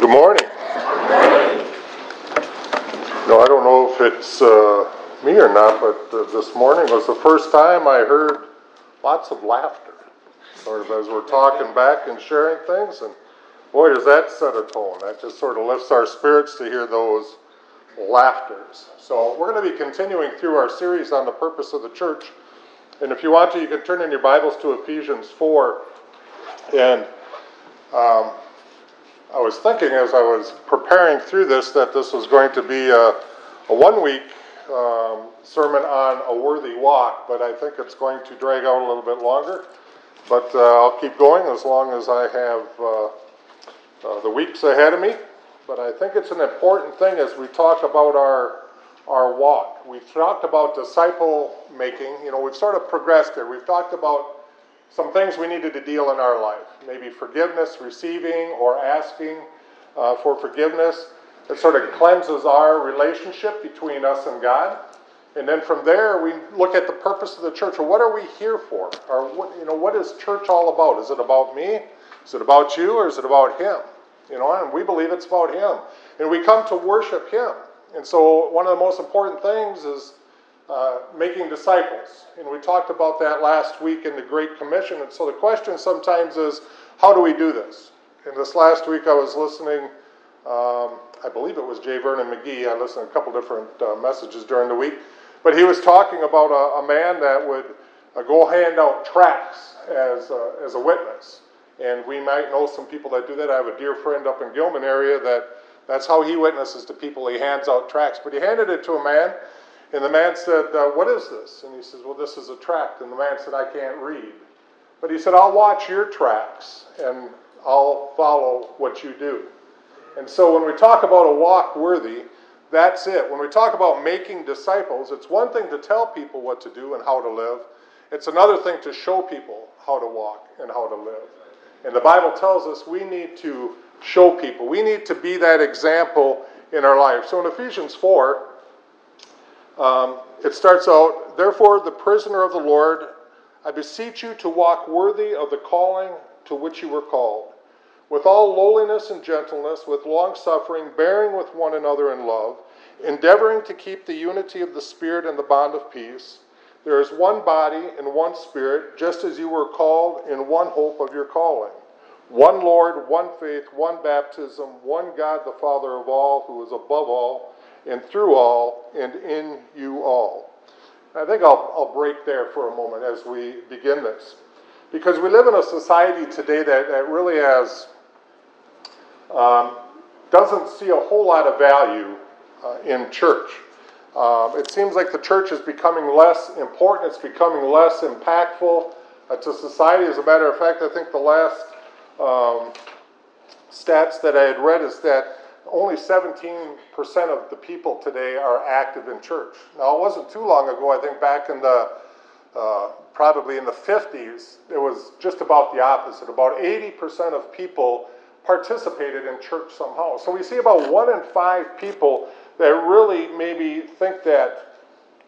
Well, good morning. No, I don't know if it's uh, me or not, but uh, this morning was the first time I heard lots of laughter. Sort of as we're talking back and sharing things, and boy, does that set a tone. That just sort of lifts our spirits to hear those laughters. So we're going to be continuing through our series on the purpose of the church. And if you want to, you can turn in your Bibles to Ephesians 4. And um, I was thinking as I was preparing through this that this was going to be a, a one week um, sermon on a worthy walk, but I think it's going to drag out a little bit longer. But uh, I'll keep going as long as I have uh, uh, the weeks ahead of me. But I think it's an important thing as we talk about our our walk. We've talked about disciple making. You know, we've sort of progressed here. We've talked about some things we needed to deal in our life maybe forgiveness, receiving, or asking uh, for forgiveness. It sort of cleanses our relationship between us and God. And then from there, we look at the purpose of the church. Well, what are we here for? Or what, you know, what is church all about? Is it about me? Is it about you? Or is it about Him? You know, and we believe it's about Him. And we come to worship Him. And so, one of the most important things is uh, making disciples. And we talked about that last week in the Great Commission. And so the question sometimes is, how do we do this? And this last week I was listening, um, I believe it was J. Vernon McGee. I listened to a couple different uh, messages during the week. But he was talking about a, a man that would uh, go hand out tracts as, as a witness. And we might know some people that do that. I have a dear friend up in Gilman area that that's how he witnesses to people. He hands out tracts. But he handed it to a man and the man said, uh, What is this? And he says, Well, this is a tract. And the man said, I can't read. But he said, I'll watch your tracks and I'll follow what you do. And so when we talk about a walk worthy, that's it. When we talk about making disciples, it's one thing to tell people what to do and how to live, it's another thing to show people how to walk and how to live. And the Bible tells us we need to show people, we need to be that example in our life. So in Ephesians 4, um, it starts out, Therefore, the prisoner of the Lord, I beseech you to walk worthy of the calling to which you were called, with all lowliness and gentleness, with long suffering, bearing with one another in love, endeavoring to keep the unity of the Spirit and the bond of peace. There is one body and one Spirit, just as you were called in one hope of your calling. One Lord, one faith, one baptism, one God the Father of all, who is above all and through all and in you all. I think I'll, I'll break there for a moment as we begin this. Because we live in a society today that, that really has, um, doesn't see a whole lot of value uh, in church. Um, it seems like the church is becoming less important, it's becoming less impactful uh, to society. As a matter of fact, I think the last um, stats that I had read is that only 17% of the people today are active in church. Now, it wasn't too long ago, I think back in the uh, probably in the 50s, it was just about the opposite. About 80% of people participated in church somehow. So we see about one in five people that really maybe think that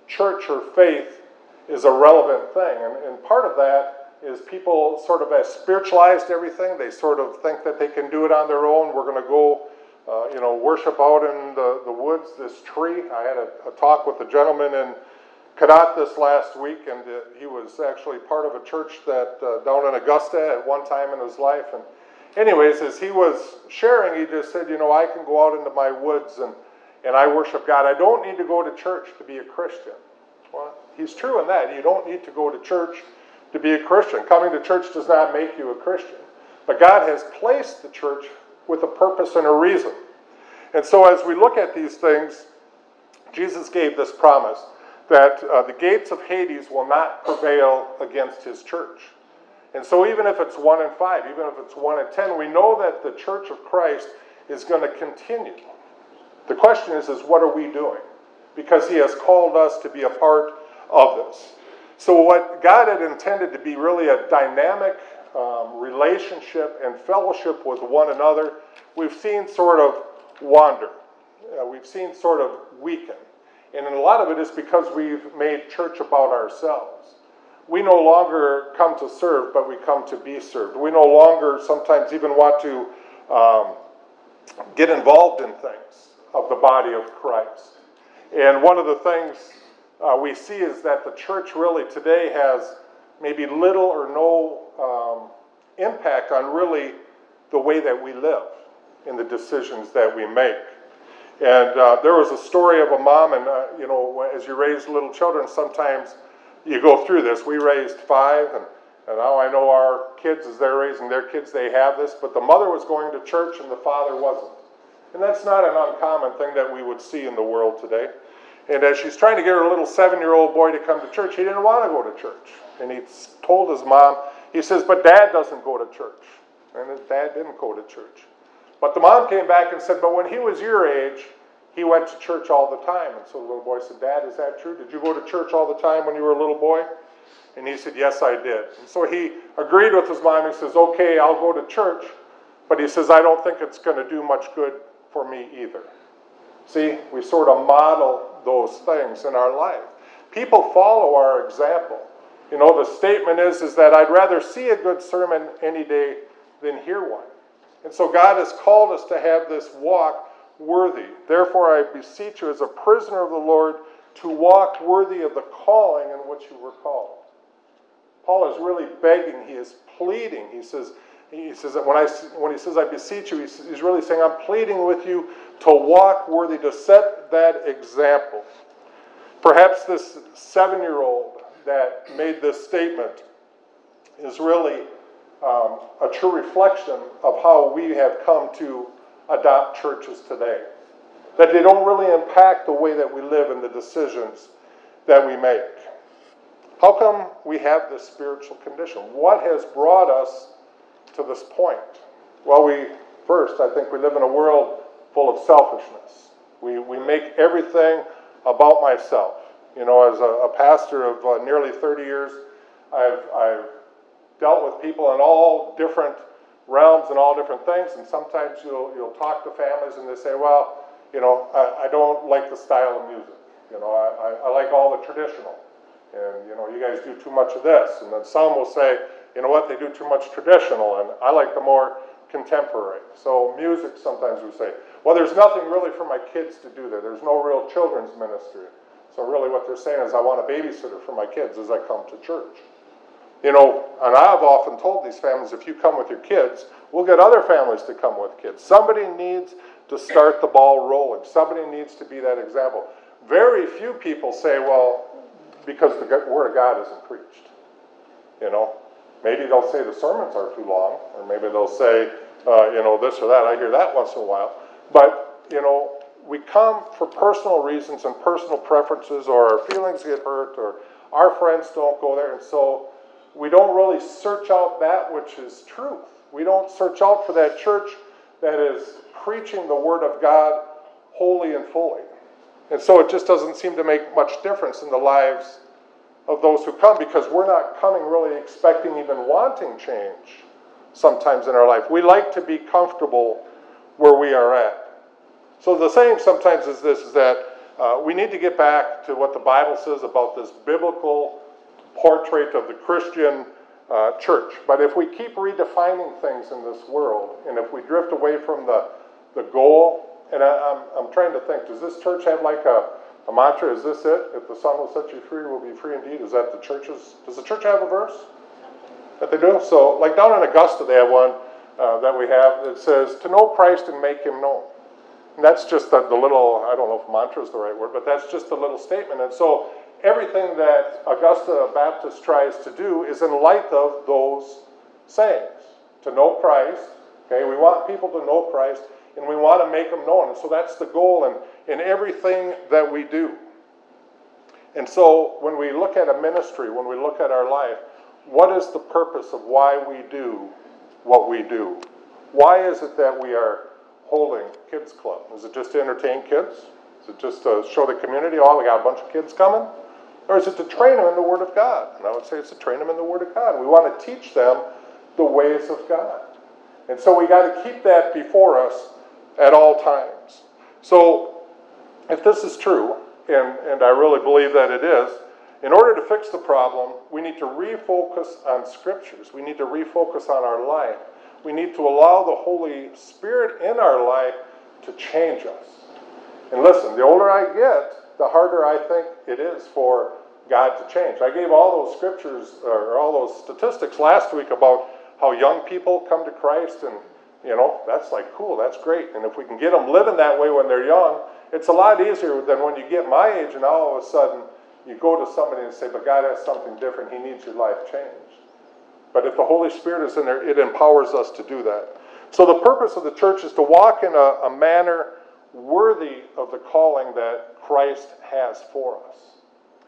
church or faith is a relevant thing. And, and part of that is people sort of have spiritualized everything. They sort of think that they can do it on their own. We're going to go uh, you know, worship out in the, the woods, this tree. I had a, a talk with a gentleman in Cadott this last week, and uh, he was actually part of a church that uh, down in Augusta at one time in his life. And, anyways, as he was sharing, he just said, You know, I can go out into my woods and, and I worship God. I don't need to go to church to be a Christian. Well, he's true in that. You don't need to go to church to be a Christian. Coming to church does not make you a Christian. But God has placed the church with a purpose and a reason. And so, as we look at these things, Jesus gave this promise that uh, the gates of Hades will not prevail against his church. And so, even if it's one in five, even if it's one in ten, we know that the church of Christ is going to continue. The question is, is what are we doing? Because he has called us to be a part of this. So, what God had intended to be really a dynamic um, relationship and fellowship with one another, we've seen sort of wander. Uh, we've seen sort of weaken. And a lot of it is because we've made church about ourselves. We no longer come to serve, but we come to be served. We no longer sometimes even want to um, get involved in things of the body of Christ. And one of the things uh, we see is that the church really today has maybe little or no um, impact on really the way that we live and the decisions that we make. And uh, there was a story of a mom, and uh, you know, as you raise little children, sometimes you go through this. We raised five, and, and now I know our kids, as they're raising their kids, they have this, but the mother was going to church and the father wasn't. And that's not an uncommon thing that we would see in the world today. And as she's trying to get her little seven year old boy to come to church, he didn't want to go to church. And he told his mom, he says, But dad doesn't go to church. And his dad didn't go to church. But the mom came back and said, But when he was your age, he went to church all the time. And so the little boy said, Dad, is that true? Did you go to church all the time when you were a little boy? And he said, Yes, I did. And so he agreed with his mom. He says, Okay, I'll go to church. But he says, I don't think it's going to do much good for me either. See, we sort of model those things in our life. People follow our example. You know, the statement is, is that I'd rather see a good sermon any day than hear one. And so God has called us to have this walk worthy. Therefore, I beseech you, as a prisoner of the Lord, to walk worthy of the calling in which you were called. Paul is really begging, he is pleading. He says, he says that when, I, when he says, I beseech you, he's, he's really saying, I'm pleading with you to walk worthy, to set that example. Perhaps this seven year old that made this statement is really um, a true reflection of how we have come to adopt churches today. That they don't really impact the way that we live and the decisions that we make. How come we have this spiritual condition? What has brought us to this point? Well, we first, I think we live in a world full of selfishness. We, we make everything about myself. You know, as a, a pastor of uh, nearly 30 years, I've, I've dealt with people in all different realms and all different things. And sometimes you'll, you'll talk to families and they say, well, you know, I, I don't like the style of music. You know, I, I, I like all the traditional. And, you know, you guys do too much of this. And then some will say, you know what, they do too much traditional. And I like the more contemporary. So music, sometimes we say, well, there's nothing really for my kids to do there. There's no real children's ministry. So really what they're saying is I want a babysitter for my kids as I come to church. You know, and I've often told these families if you come with your kids, we'll get other families to come with kids. Somebody needs to start the ball rolling, somebody needs to be that example. Very few people say, well, because the Word of God isn't preached. You know, maybe they'll say the sermons are too long, or maybe they'll say, uh, you know, this or that. I hear that once in a while. But, you know, we come for personal reasons and personal preferences, or our feelings get hurt, or our friends don't go there, and so we don't really search out that which is truth. We don't search out for that church that is preaching the Word of God wholly and fully. And so it just doesn't seem to make much difference in the lives of those who come because we're not coming really expecting, even wanting change sometimes in our life. We like to be comfortable where we are at. So the saying sometimes is this is that uh, we need to get back to what the Bible says about this biblical portrait of the Christian uh, church. But if we keep redefining things in this world, and if we drift away from the, the goal, and I, am I'm, I'm trying to think, does this church have like a, a mantra? Is this it? If the Son will set you free, will be free indeed. Is that the church's? Does the church have a verse that they do? So, like down in Augusta, they have one uh, that we have that says, "To know Christ and make Him known." And that's just the, the little. I don't know if mantra is the right word, but that's just a little statement. And so, everything that Augusta Baptist tries to do is in light of those sayings. To know Christ, okay, we want people to know Christ and we want to make them known. And so that's the goal in, in everything that we do. And so when we look at a ministry, when we look at our life, what is the purpose of why we do what we do? Why is it that we are holding Kids Club? Is it just to entertain kids? Is it just to show the community, oh, we got a bunch of kids coming? Or is it to train them in the Word of God? And I would say it's to train them in the Word of God. We want to teach them the ways of God. And so we got to keep that before us at all times. So if this is true, and, and I really believe that it is, in order to fix the problem, we need to refocus on scriptures. We need to refocus on our life. We need to allow the Holy Spirit in our life to change us. And listen, the older I get, the harder I think it is for God to change. I gave all those scriptures or all those statistics last week about how young people come to Christ and you know, that's like cool, that's great. And if we can get them living that way when they're young, it's a lot easier than when you get my age and all of a sudden you go to somebody and say, But God has something different, He needs your life changed. But if the Holy Spirit is in there, it empowers us to do that. So the purpose of the church is to walk in a, a manner worthy of the calling that Christ has for us.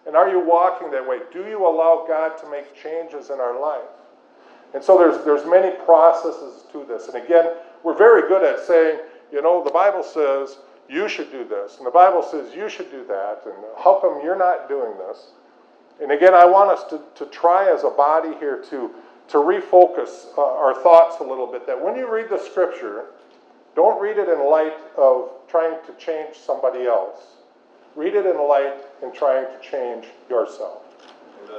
And are you walking that way? Do you allow God to make changes in our life? And so there's, there's many processes to this. And again, we're very good at saying, you know, the Bible says you should do this, and the Bible says you should do that, and how come you're not doing this? And again, I want us to, to try as a body here to to refocus uh, our thoughts a little bit that when you read the scripture, don't read it in light of trying to change somebody else. Read it in light in trying to change yourself.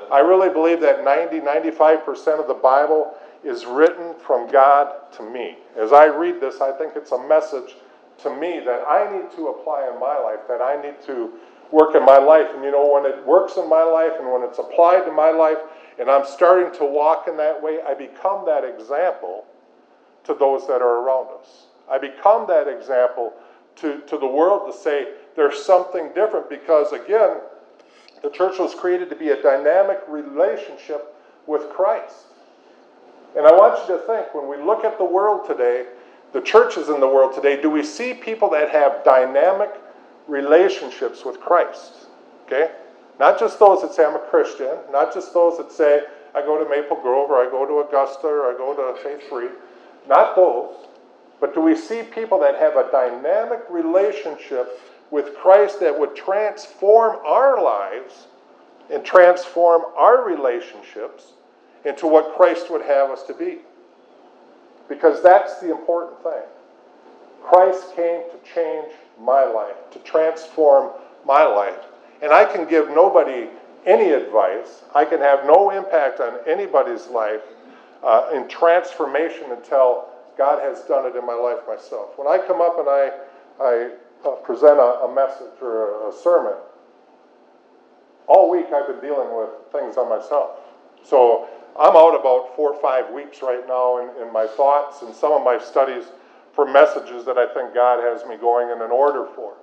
I really believe that 90, 95% of the Bible is written from God to me. As I read this, I think it's a message to me that I need to apply in my life, that I need to work in my life. And you know, when it works in my life and when it's applied to my life, and I'm starting to walk in that way, I become that example to those that are around us. I become that example to, to the world to say there's something different because, again, the church was created to be a dynamic relationship with Christ. And I want you to think when we look at the world today, the churches in the world today, do we see people that have dynamic relationships with Christ? Okay? Not just those that say I'm a Christian, not just those that say I go to Maple Grove or I go to Augusta or I go to Faith Free, not those, but do we see people that have a dynamic relationship with Christ that would transform our lives and transform our relationships into what Christ would have us to be? Because that's the important thing. Christ came to change my life, to transform my life. And I can give nobody any advice. I can have no impact on anybody's life uh, in transformation until God has done it in my life myself. When I come up and I, I uh, present a, a, message or a, a sermon, all week I've been dealing with things on myself. So I'm out about four or five weeks right now in, in my thoughts and some of my studies for messages that I think God has me going in an order for.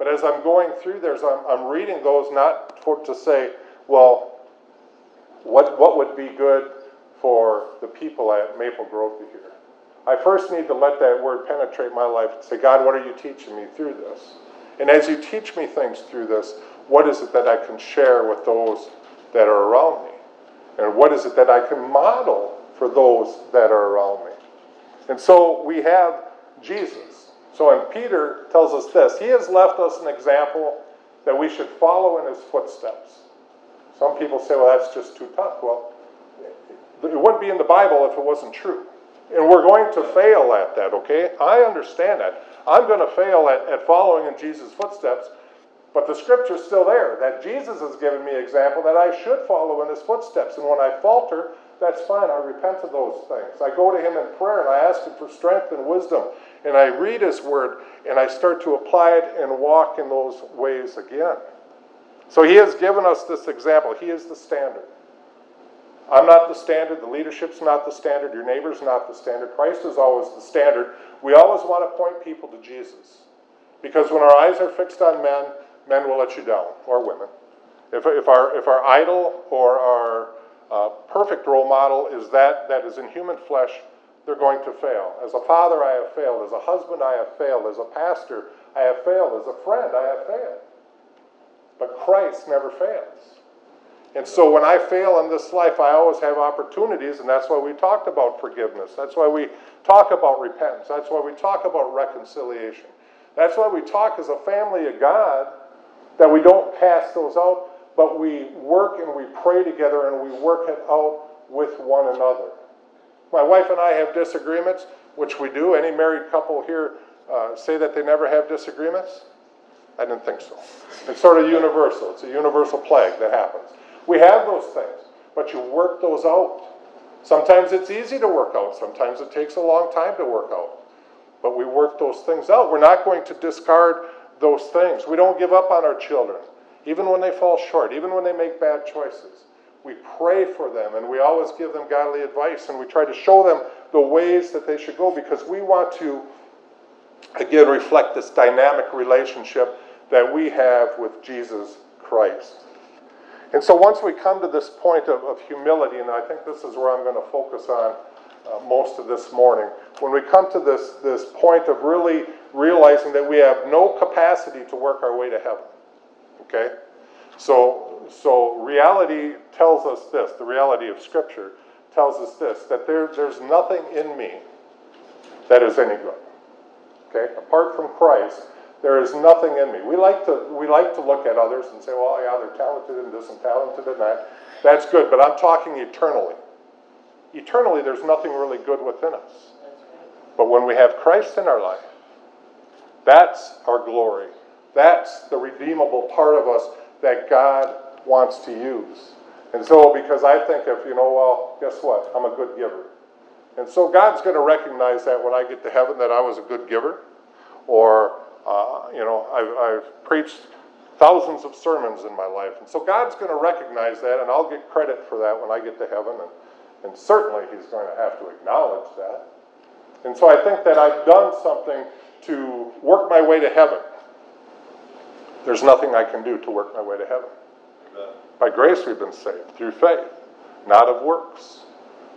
But as I'm going through there, I'm, I'm reading those not for, to say, well, what, what would be good for the people at Maple Grove to hear? I first need to let that word penetrate my life and say, God, what are you teaching me through this? And as you teach me things through this, what is it that I can share with those that are around me? And what is it that I can model for those that are around me? And so we have Jesus. So, and Peter tells us this He has left us an example that we should follow in his footsteps. Some people say, well, that's just too tough. Well, it wouldn't be in the Bible if it wasn't true. And we're going to fail at that, okay? I understand that. I'm going to fail at, at following in Jesus' footsteps, but the scripture's still there that Jesus has given me example that I should follow in his footsteps. And when I falter, that's fine. I repent of those things. I go to him in prayer and I ask him for strength and wisdom and I read His Word and I start to apply it and walk in those ways again. So He has given us this example. He is the standard. I'm not the standard. The leadership's not the standard. Your neighbor's not the standard. Christ is always the standard. We always want to point people to Jesus. Because when our eyes are fixed on men, men will let you down, or women. If, if, our, if our idol or our uh, perfect role model is that that is in human flesh, they're going to fail. As a father, I have failed. As a husband, I have failed. As a pastor, I have failed. As a friend, I have failed. But Christ never fails. And so when I fail in this life, I always have opportunities, and that's why we talked about forgiveness. That's why we talk about repentance. That's why we talk about reconciliation. That's why we talk as a family of God that we don't cast those out, but we work and we pray together and we work it out with one another. My wife and I have disagreements, which we do. Any married couple here uh, say that they never have disagreements? I didn't think so. It's sort of universal. It's a universal plague that happens. We have those things, but you work those out. Sometimes it's easy to work out, sometimes it takes a long time to work out. But we work those things out. We're not going to discard those things. We don't give up on our children, even when they fall short, even when they make bad choices. We pray for them and we always give them godly advice and we try to show them the ways that they should go because we want to, again, reflect this dynamic relationship that we have with Jesus Christ. And so once we come to this point of, of humility, and I think this is where I'm going to focus on uh, most of this morning, when we come to this, this point of really realizing that we have no capacity to work our way to heaven, okay? So, so reality tells us this, the reality of Scripture tells us this, that there, there's nothing in me that is any good, okay? Apart from Christ, there is nothing in me. We like to we like to look at others and say, well, yeah, they're talented in this and talented in that. That's good, but I'm talking eternally. Eternally, there's nothing really good within us. But when we have Christ in our life, that's our glory. That's the redeemable part of us that God wants to use. And so, because I think if, you know, well, guess what? I'm a good giver. And so God's going to recognize that when I get to heaven that I was a good giver. Or uh, you know, I've, I've preached thousands of sermons in my life. And so God's going to recognize that, and I'll get credit for that when I get to heaven. And, and certainly He's going to have to acknowledge that. And so I think that I've done something to work my way to heaven. There's nothing I can do to work my way to heaven. By grace we've been saved through faith, not of works.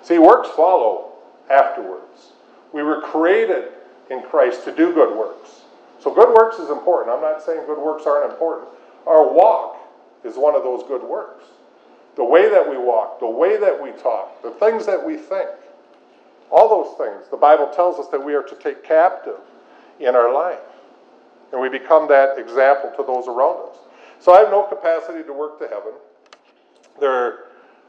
See, works follow afterwards. We were created in Christ to do good works. So good works is important. I'm not saying good works aren't important. Our walk is one of those good works. The way that we walk, the way that we talk, the things that we think, all those things, the Bible tells us that we are to take captive in our life. And we become that example to those around us. So I have no capacity to work to heaven. There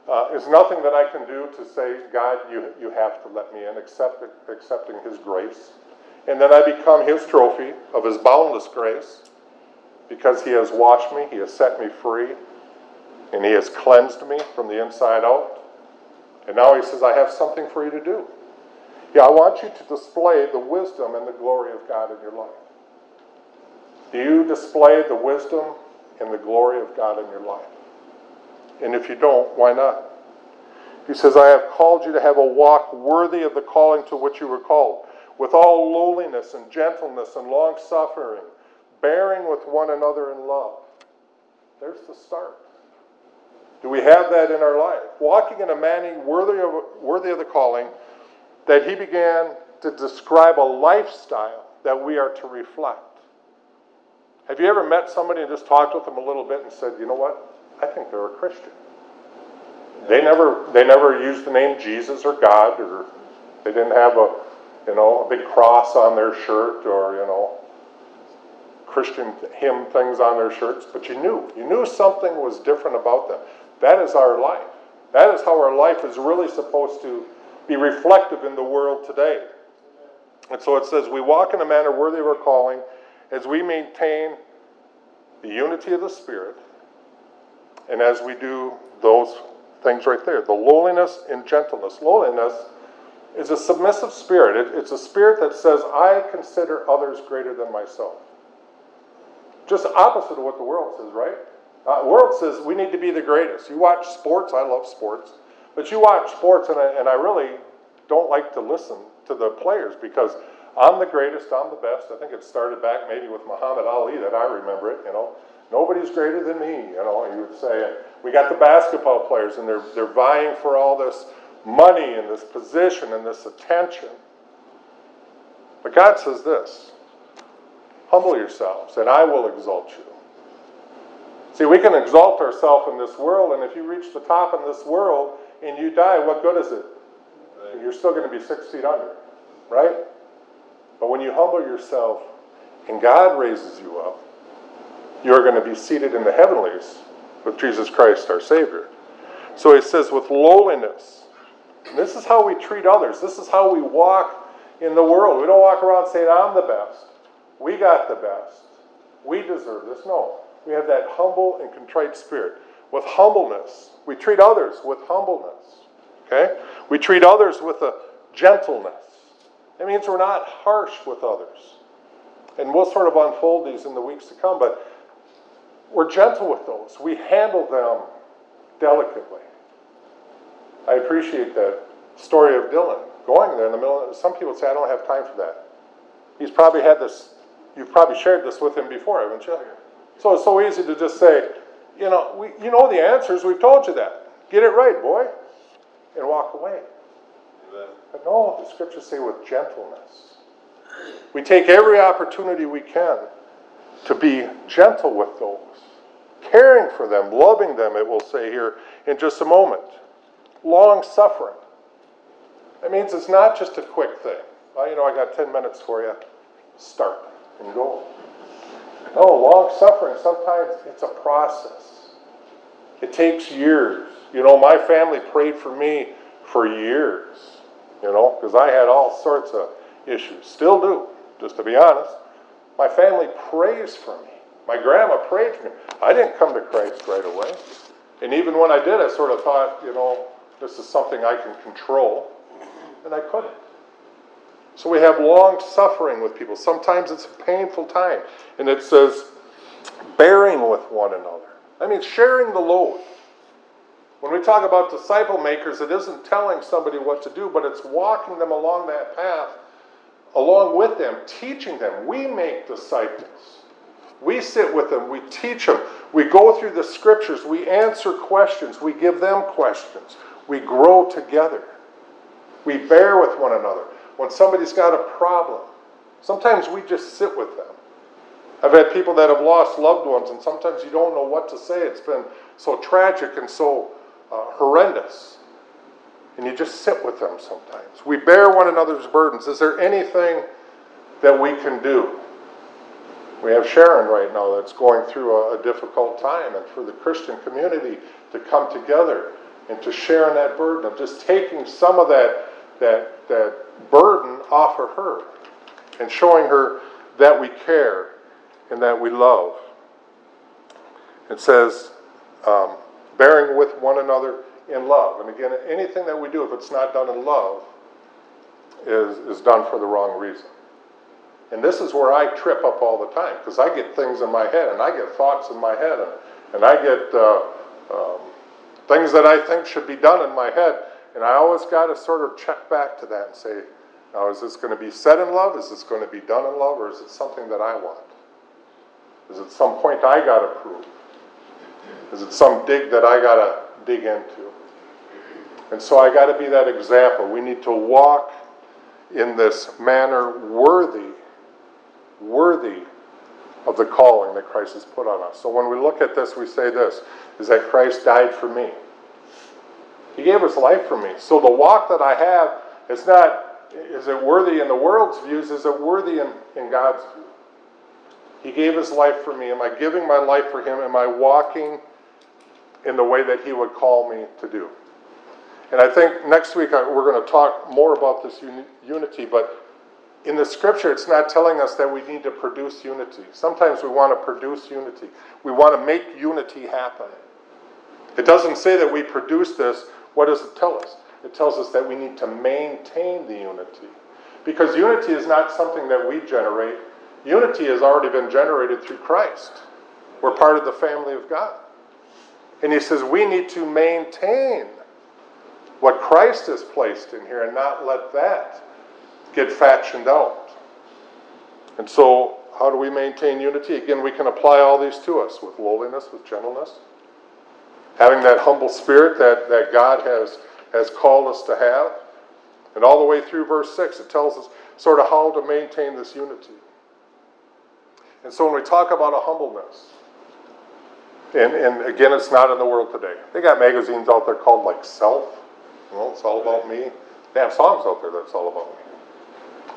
uh, is nothing that I can do to say, God, you, you have to let me in, except accepting His grace. And then I become his trophy of his boundless grace because he has washed me, he has set me free, and he has cleansed me from the inside out. And now he says, I have something for you to do. Yeah, I want you to display the wisdom and the glory of God in your life. Do you display the wisdom and the glory of God in your life? And if you don't, why not? He says, I have called you to have a walk worthy of the calling to which you were called with all lowliness and gentleness and long suffering, bearing with one another in love. There's the start. Do we have that in our life? Walking in a manner worthy of, worthy of the calling that he began to describe a lifestyle that we are to reflect. Have you ever met somebody and just talked with them a little bit and said, you know what? I think they're a Christian. They never, they never used the name Jesus or God, or they didn't have a you know, a big cross on their shirt or, you know, Christian hymn things on their shirts, but you knew. You knew something was different about them. That is our life. That is how our life is really supposed to be reflective in the world today. And so it says, We walk in a manner worthy of our calling as we maintain the unity of the Spirit, and as we do those things right there the lowliness and gentleness. Lowliness is a submissive spirit. It, it's a spirit that says, I consider others greater than myself. Just opposite of what the world says, right? Uh, the world says we need to be the greatest. You watch sports, I love sports, but you watch sports, and I, and I really don't like to listen to the players because I'm the greatest, I'm the best. I think it started back maybe with Muhammad Ali that I remember it, you know. Nobody's greater than me, you know, you would say. We got the basketball players, and they're, they're vying for all this money and this position and this attention. But God says this humble yourselves, and I will exalt you. See, we can exalt ourselves in this world, and if you reach the top in this world and you die, what good is it? You're still going to be six feet under, right? But when you humble yourself and God raises you up, you're going to be seated in the heavenlies with Jesus Christ our Savior. So he says, with lowliness this is how we treat others. This is how we walk in the world. We don't walk around saying, I'm the best. We got the best. We deserve this. No. We have that humble and contrite spirit. With humbleness, we treat others with humbleness. Okay? We treat others with a gentleness. It means we're not harsh with others. And we'll sort of unfold these in the weeks to come, but we're gentle with those. We handle them delicately. I appreciate that story of Dylan going there in the middle. Of, some people say, I don't have time for that. He's probably had this, you've probably shared this with him before, haven't you? Oh, so it's so easy to just say, you know, we, you know the answers, we've told you that. Get it right, boy, and walk away. But no, the scriptures say with gentleness. We take every opportunity we can to be gentle with those, caring for them, loving them, it will say here in just a moment. Long suffering. That means it's not just a quick thing. Well, you know, I got 10 minutes for you. Start and go. No, long suffering, sometimes it's a process. It takes years. You know, my family prayed for me for years, you know, because I had all sorts of issues. Still do, just to be honest. My family prays for me. My grandma prayed for me. I didn't come to Christ right away. And even when I did, I sort of thought, you know, this is something I can control. And I couldn't. So we have long suffering with people. Sometimes it's a painful time. And it says, bearing with one another. I mean, sharing the load. When we talk about disciple makers, it isn't telling somebody what to do, but it's walking them along that path, along with them, teaching them. We make disciples. We sit with them, we teach them, we go through the scriptures, we answer questions, we give them questions, we grow together, we bear with one another when somebody's got a problem. Sometimes we just sit with them. I've had people that have lost loved ones, and sometimes you don't know what to say. It's been so tragic and so uh, horrendous. And you just sit with them sometimes. We bear one another's burdens. Is there anything that we can do? We have Sharon right now that's going through a, a difficult time, and for the Christian community to come together and to share in that burden of just taking some of that, that, that burden off of her and showing her that we care and that we love. It says, um, bearing with one another in love. And again, anything that we do, if it's not done in love, is, is done for the wrong reason. And this is where I trip up all the time because I get things in my head and I get thoughts in my head and, and I get uh, um, things that I think should be done in my head. And I always got to sort of check back to that and say, now, is this going to be said in love? Is this going to be done in love? Or is it something that I want? Is it some point I got to prove? Is it some dig that I got to dig into? And so I got to be that example. We need to walk in this manner worthy, worthy of the calling that Christ has put on us. So when we look at this, we say this is that Christ died for me. He gave his life for me. So the walk that I have is not, is it worthy in the world's views? Is it worthy in, in God's view? He gave his life for me. Am I giving my life for him? Am I walking in the way that He would call me to do. And I think next week we're going to talk more about this unity, but in the scripture, it's not telling us that we need to produce unity. Sometimes we want to produce unity, we want to make unity happen. It doesn't say that we produce this. What does it tell us? It tells us that we need to maintain the unity. Because unity is not something that we generate, unity has already been generated through Christ. We're part of the family of God. And he says we need to maintain what Christ has placed in here and not let that get factioned out. And so, how do we maintain unity? Again, we can apply all these to us with lowliness, with gentleness, having that humble spirit that, that God has, has called us to have. And all the way through verse 6, it tells us sort of how to maintain this unity. And so, when we talk about a humbleness, and, and again, it's not in the world today. They got magazines out there called like Self. You know, it's all about me. They have songs out there that's all about me.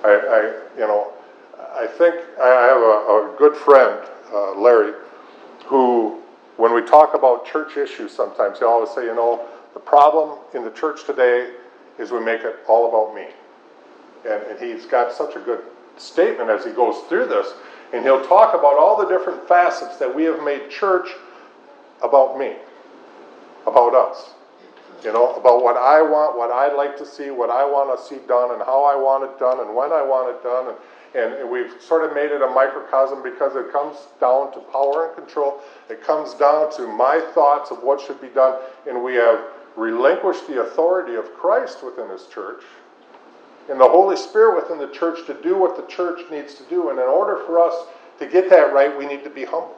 I, I you know, I think I have a, a good friend, uh, Larry, who, when we talk about church issues, sometimes he always say, you know, the problem in the church today is we make it all about me. And, and he's got such a good statement as he goes through this, and he'll talk about all the different facets that we have made church about me, about us. You know, about what I want, what I'd like to see, what I want to see done, and how I want it done, and when I want it done. And, and we've sort of made it a microcosm because it comes down to power and control. It comes down to my thoughts of what should be done. And we have relinquished the authority of Christ within His church and the Holy Spirit within the church to do what the church needs to do. And in order for us to get that right, we need to be humble.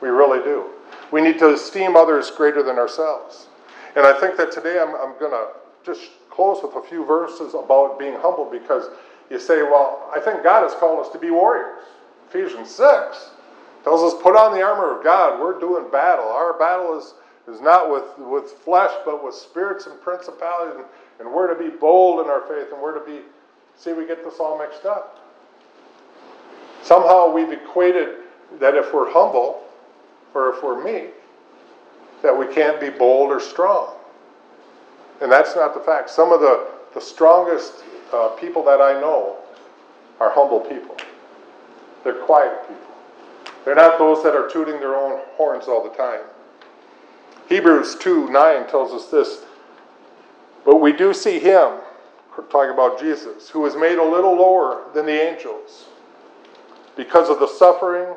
We really do. We need to esteem others greater than ourselves. And I think that today I'm, I'm going to just close with a few verses about being humble because you say, well, I think God has called us to be warriors. Ephesians 6 tells us, put on the armor of God. We're doing battle. Our battle is, is not with, with flesh, but with spirits and principalities. And we're to be bold in our faith, and we're to be, see, we get this all mixed up. Somehow we've equated that if we're humble, or if we're meek, that we can't be bold or strong. And that's not the fact. Some of the, the strongest uh, people that I know are humble people. They're quiet people. They're not those that are tooting their own horns all the time. Hebrews 2 9 tells us this. But we do see him, talking about Jesus, who was made a little lower than the angels because of the suffering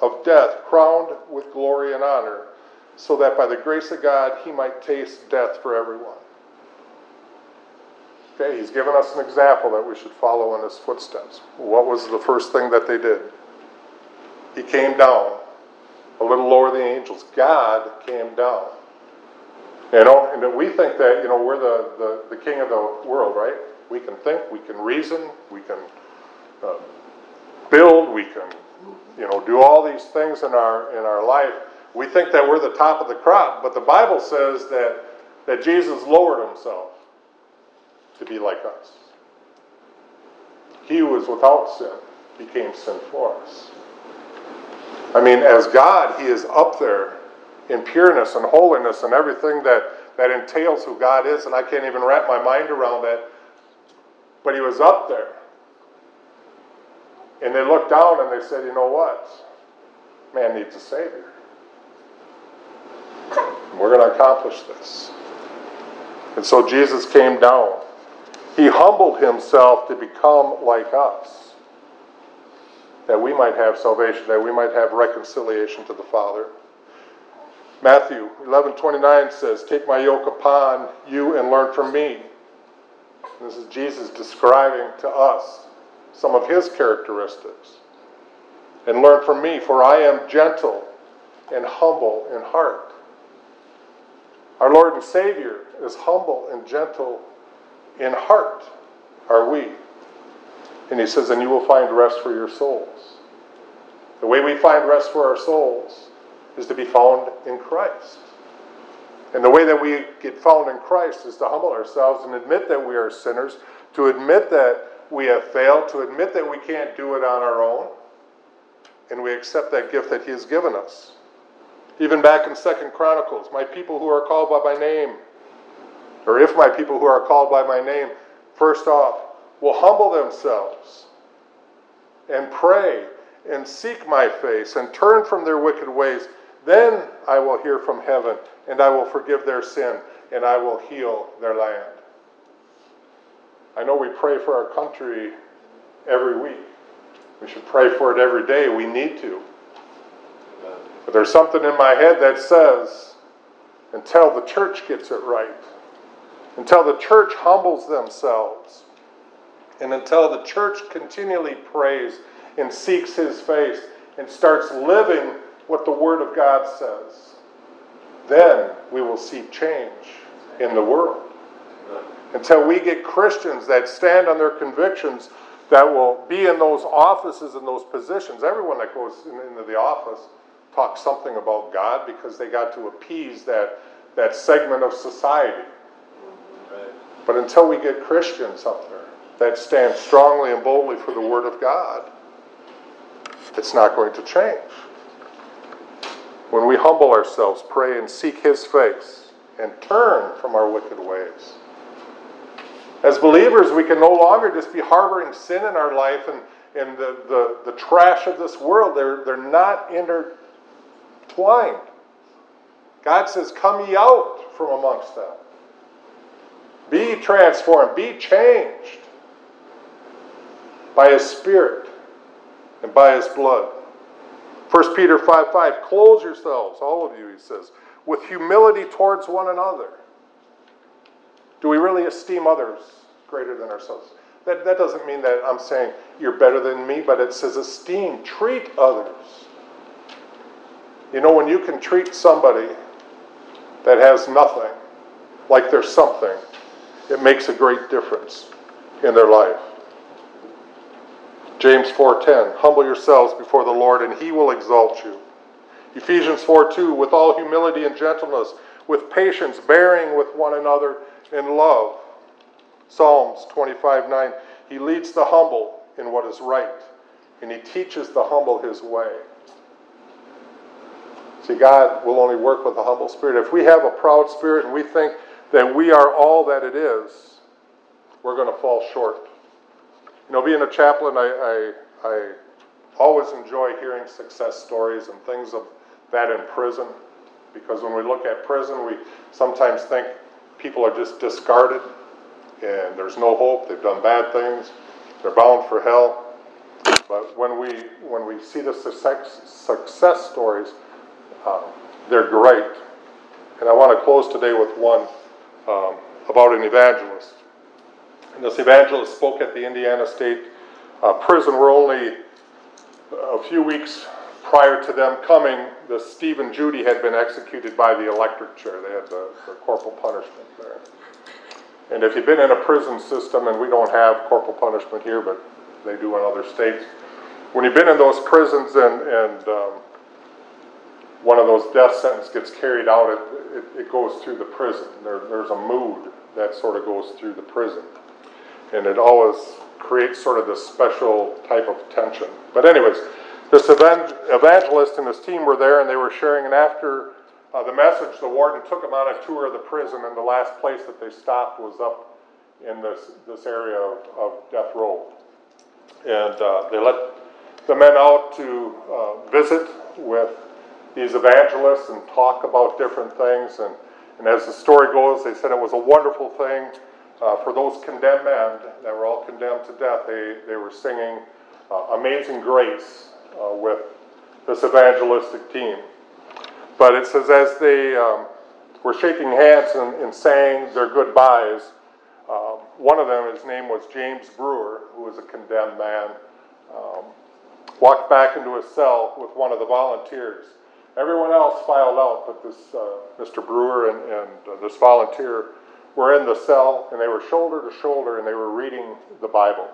of death, crowned with glory and honor, so that by the grace of God he might taste death for everyone. Okay, he's given us an example that we should follow in his footsteps. What was the first thing that they did? He came down a little lower than the angels. God came down. You know, and we think that, you know, we're the, the, the king of the world, right? We can think, we can reason, we can uh, build, we can, you know, do all these things in our in our life. We think that we're the top of the crop, but the Bible says that that Jesus lowered himself to be like us. He who was without sin became sin for us. I mean, as God, He is up there in pureness and holiness and everything that, that entails who God is, and I can't even wrap my mind around that. But He was up there. And they looked down and they said, you know what? Man needs a Savior. We're going to accomplish this. And so Jesus came down. He humbled himself to become like us, that we might have salvation, that we might have reconciliation to the Father. Matthew 11:29 says, "Take my yoke upon you and learn from me." This is Jesus describing to us some of his characteristics. And learn from me, for I am gentle and humble in heart. Our Lord and Savior is humble and gentle in heart, are we. And he says, and you will find rest for your souls. The way we find rest for our souls is to be found in Christ. And the way that we get found in Christ is to humble ourselves and admit that we are sinners, to admit that we have failed, to admit that we can't do it on our own, and we accept that gift that He has given us. Even back in Second Chronicles, my people who are called by my name, or if my people who are called by my name, first off, will humble themselves and pray and seek my face and turn from their wicked ways, then I will hear from heaven and I will forgive their sin and I will heal their land. I know we pray for our country every week. We should pray for it every day. We need to. But there's something in my head that says, until the church gets it right, until the church humbles themselves, and until the church continually prays and seeks his face and starts living what the Word of God says, then we will see change in the world. Until we get Christians that stand on their convictions that will be in those offices and those positions. Everyone that goes into the office talks something about God because they got to appease that, that segment of society. But until we get Christians up there that stand strongly and boldly for the Word of God, it's not going to change. When we humble ourselves, pray, and seek His face, and turn from our wicked ways. As believers, we can no longer just be harboring sin in our life and, and the, the, the trash of this world. They're, they're not intertwined. God says, Come ye out from amongst them. Be transformed, be changed by His Spirit and by His blood. 1 Peter 5 5, clothe yourselves, all of you, he says, with humility towards one another. Do we really esteem others greater than ourselves? That, that doesn't mean that I'm saying you're better than me, but it says esteem, treat others. You know, when you can treat somebody that has nothing like there's something, it makes a great difference in their life. James 4:10 Humble yourselves before the Lord and he will exalt you. Ephesians 4:2 With all humility and gentleness, with patience bearing with one another in love. Psalms 25:9 He leads the humble in what is right, and he teaches the humble his way. See, God will only work with a humble spirit. If we have a proud spirit and we think that we are all that it is, we're going to fall short. You know, being a chaplain, I, I, I always enjoy hearing success stories and things of that in prison because when we look at prison, we sometimes think people are just discarded and there's no hope, they've done bad things, they're bound for hell. But when we, when we see the success, success stories, uh, they're great. And I want to close today with one um, about an evangelist. And this evangelist spoke at the Indiana State uh, Prison. We're only a few weeks prior to them coming. The Steven Judy had been executed by the electric chair. They had the, the corporal punishment there. And if you've been in a prison system, and we don't have corporal punishment here, but they do in other states, when you've been in those prisons and, and um, one of those death sentences gets carried out, it, it, it goes through the prison. There, there's a mood that sort of goes through the prison and it always creates sort of this special type of tension. But, anyways, this evangelist and his team were there and they were sharing, and after uh, the message, the warden took them on a tour of the prison, and the last place that they stopped was up in this, this area of, of death row. And uh, they let the men out to uh, visit with these evangelists and talk about different things. And, and as the story goes, they said it was a wonderful thing uh, for those condemned men that were all condemned to death, they, they were singing uh, Amazing Grace uh, with this evangelistic team. But it says, as they um, were shaking hands and, and saying their goodbyes, um, one of them, his name was James Brewer, who was a condemned man, um, walked back into his cell with one of the volunteers. Everyone else filed out, but this uh, Mr. Brewer and, and uh, this volunteer were in the cell and they were shoulder to shoulder and they were reading the Bible.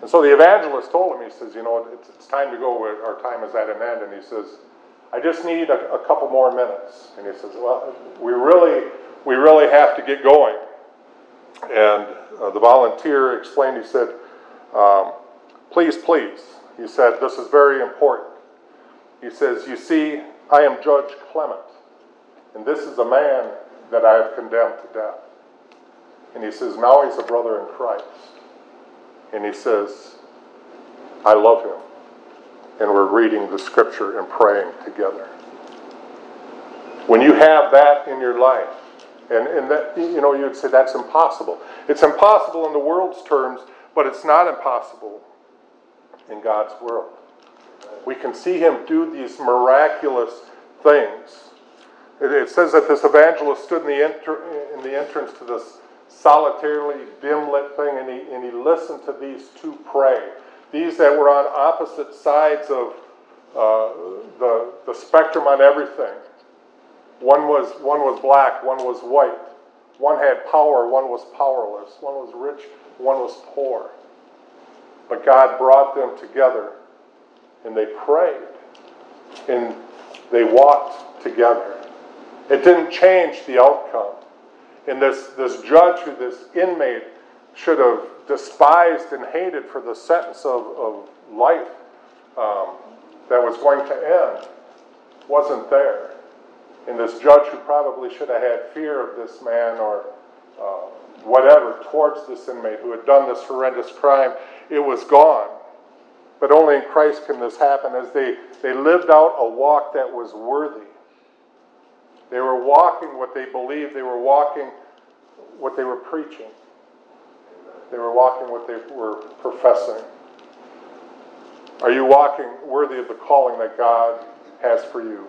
And so the evangelist told him, he says, You know, it's, it's time to go, our time is at an end. And he says, I just need a, a couple more minutes. And he says, Well, we really, we really have to get going. And uh, the volunteer explained, he said, um, Please, please. He said, This is very important. He says, You see, I am Judge Clement, and this is a man that I have condemned to death. And he says, now he's a brother in Christ. And he says, I love him. And we're reading the scripture and praying together. When you have that in your life, and, and that, you know, you'd say that's impossible. It's impossible in the world's terms, but it's not impossible in God's world. We can see him do these miraculous things. It, it says that this evangelist stood in the, enter, in the entrance to this solitarily dim lit thing, and he, and he listened to these two pray. These that were on opposite sides of uh, the, the spectrum on everything. One was, one was black, one was white. One had power, one was powerless. One was rich, one was poor. But God brought them together and they prayed and they walked together. It didn't change the outcome. And this, this judge who this inmate should have despised and hated for the sentence of, of life um, that was going to end wasn't there. And this judge who probably should have had fear of this man or uh, whatever towards this inmate who had done this horrendous crime, it was gone. But only in Christ can this happen as they, they lived out a walk that was worthy they were walking what they believed. They were walking what they were preaching. They were walking what they were professing. Are you walking worthy of the calling that God has for you?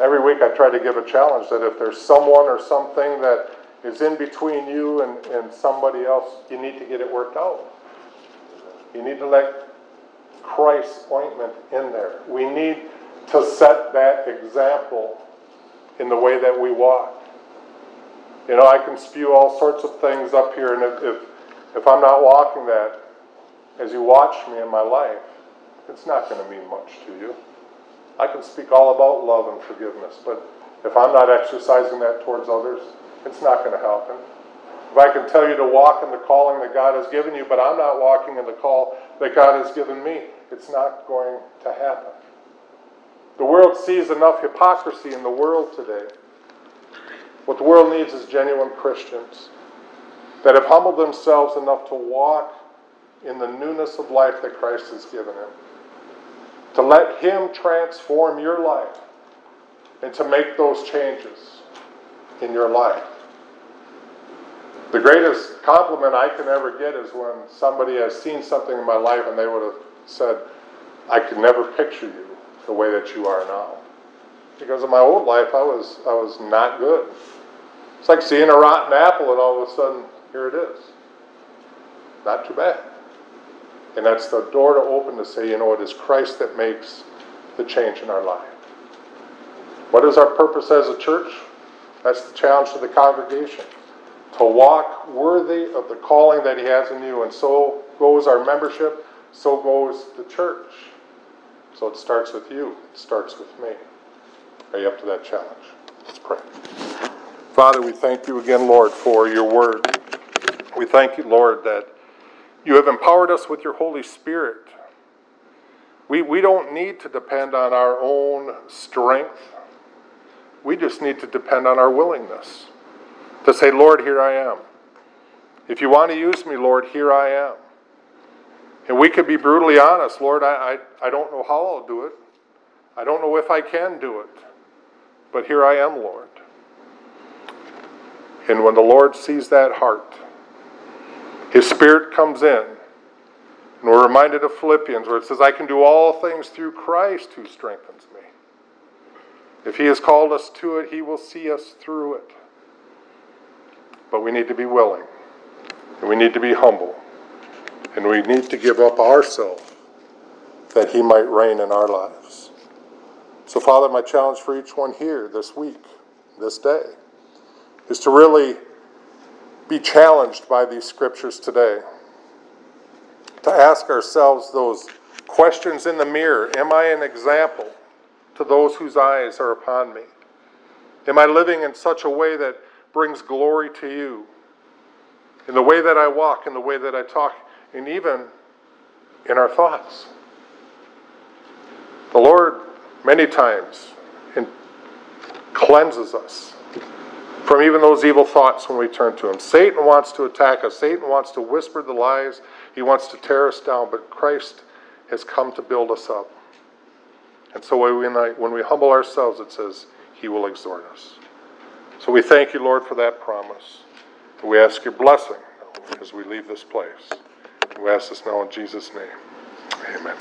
Every week I try to give a challenge that if there's someone or something that is in between you and, and somebody else, you need to get it worked out. You need to let Christ's ointment in there. We need to set that example in the way that we walk. You know, I can spew all sorts of things up here, and if, if, if I'm not walking that, as you watch me in my life, it's not going to mean much to you. I can speak all about love and forgiveness, but if I'm not exercising that towards others, it's not going to happen. If I can tell you to walk in the calling that God has given you, but I'm not walking in the call that God has given me, it's not going to happen. The world sees enough hypocrisy in the world today. What the world needs is genuine Christians that have humbled themselves enough to walk in the newness of life that Christ has given him. To let Him transform your life and to make those changes in your life. The greatest compliment I can ever get is when somebody has seen something in my life and they would have said, I could never picture you the way that you are now. Because in my old life, I was, I was not good. It's like seeing a rotten apple and all of a sudden, here it is. Not too bad. And that's the door to open to say, you know, it is Christ that makes the change in our life. What is our purpose as a church? That's the challenge to the congregation. To walk worthy of the calling that He has in you. And so goes our membership, so goes the church. So it starts with you, it starts with me. Are you up to that challenge? Let's pray. Father, we thank you again, Lord, for your word. We thank you, Lord, that you have empowered us with your Holy Spirit. We, we don't need to depend on our own strength. We just need to depend on our willingness to say, Lord, here I am. If you want to use me, Lord, here I am. And we could be brutally honest, Lord, I, I, I don't know how I'll do it. I don't know if I can do it. But here I am, Lord. And when the Lord sees that heart, His Spirit comes in. And we're reminded of Philippians where it says, I can do all things through Christ who strengthens me. If He has called us to it, He will see us through it. But we need to be willing, and we need to be humble, and we need to give up ourselves that He might reign in our lives. So, Father, my challenge for each one here this week, this day, is to really be challenged by these scriptures today. To ask ourselves those questions in the mirror Am I an example to those whose eyes are upon me? Am I living in such a way that brings glory to you? In the way that I walk, in the way that I talk, and even in our thoughts. The Lord, many times, cleanses us from even those evil thoughts when we turn to Him. Satan wants to attack us, Satan wants to whisper the lies, he wants to tear us down, but Christ has come to build us up. And so when we humble ourselves, it says, He will exhort us. So we thank you, Lord, for that promise. We ask your blessing as we leave this place. We ask this now in Jesus' name. Amen.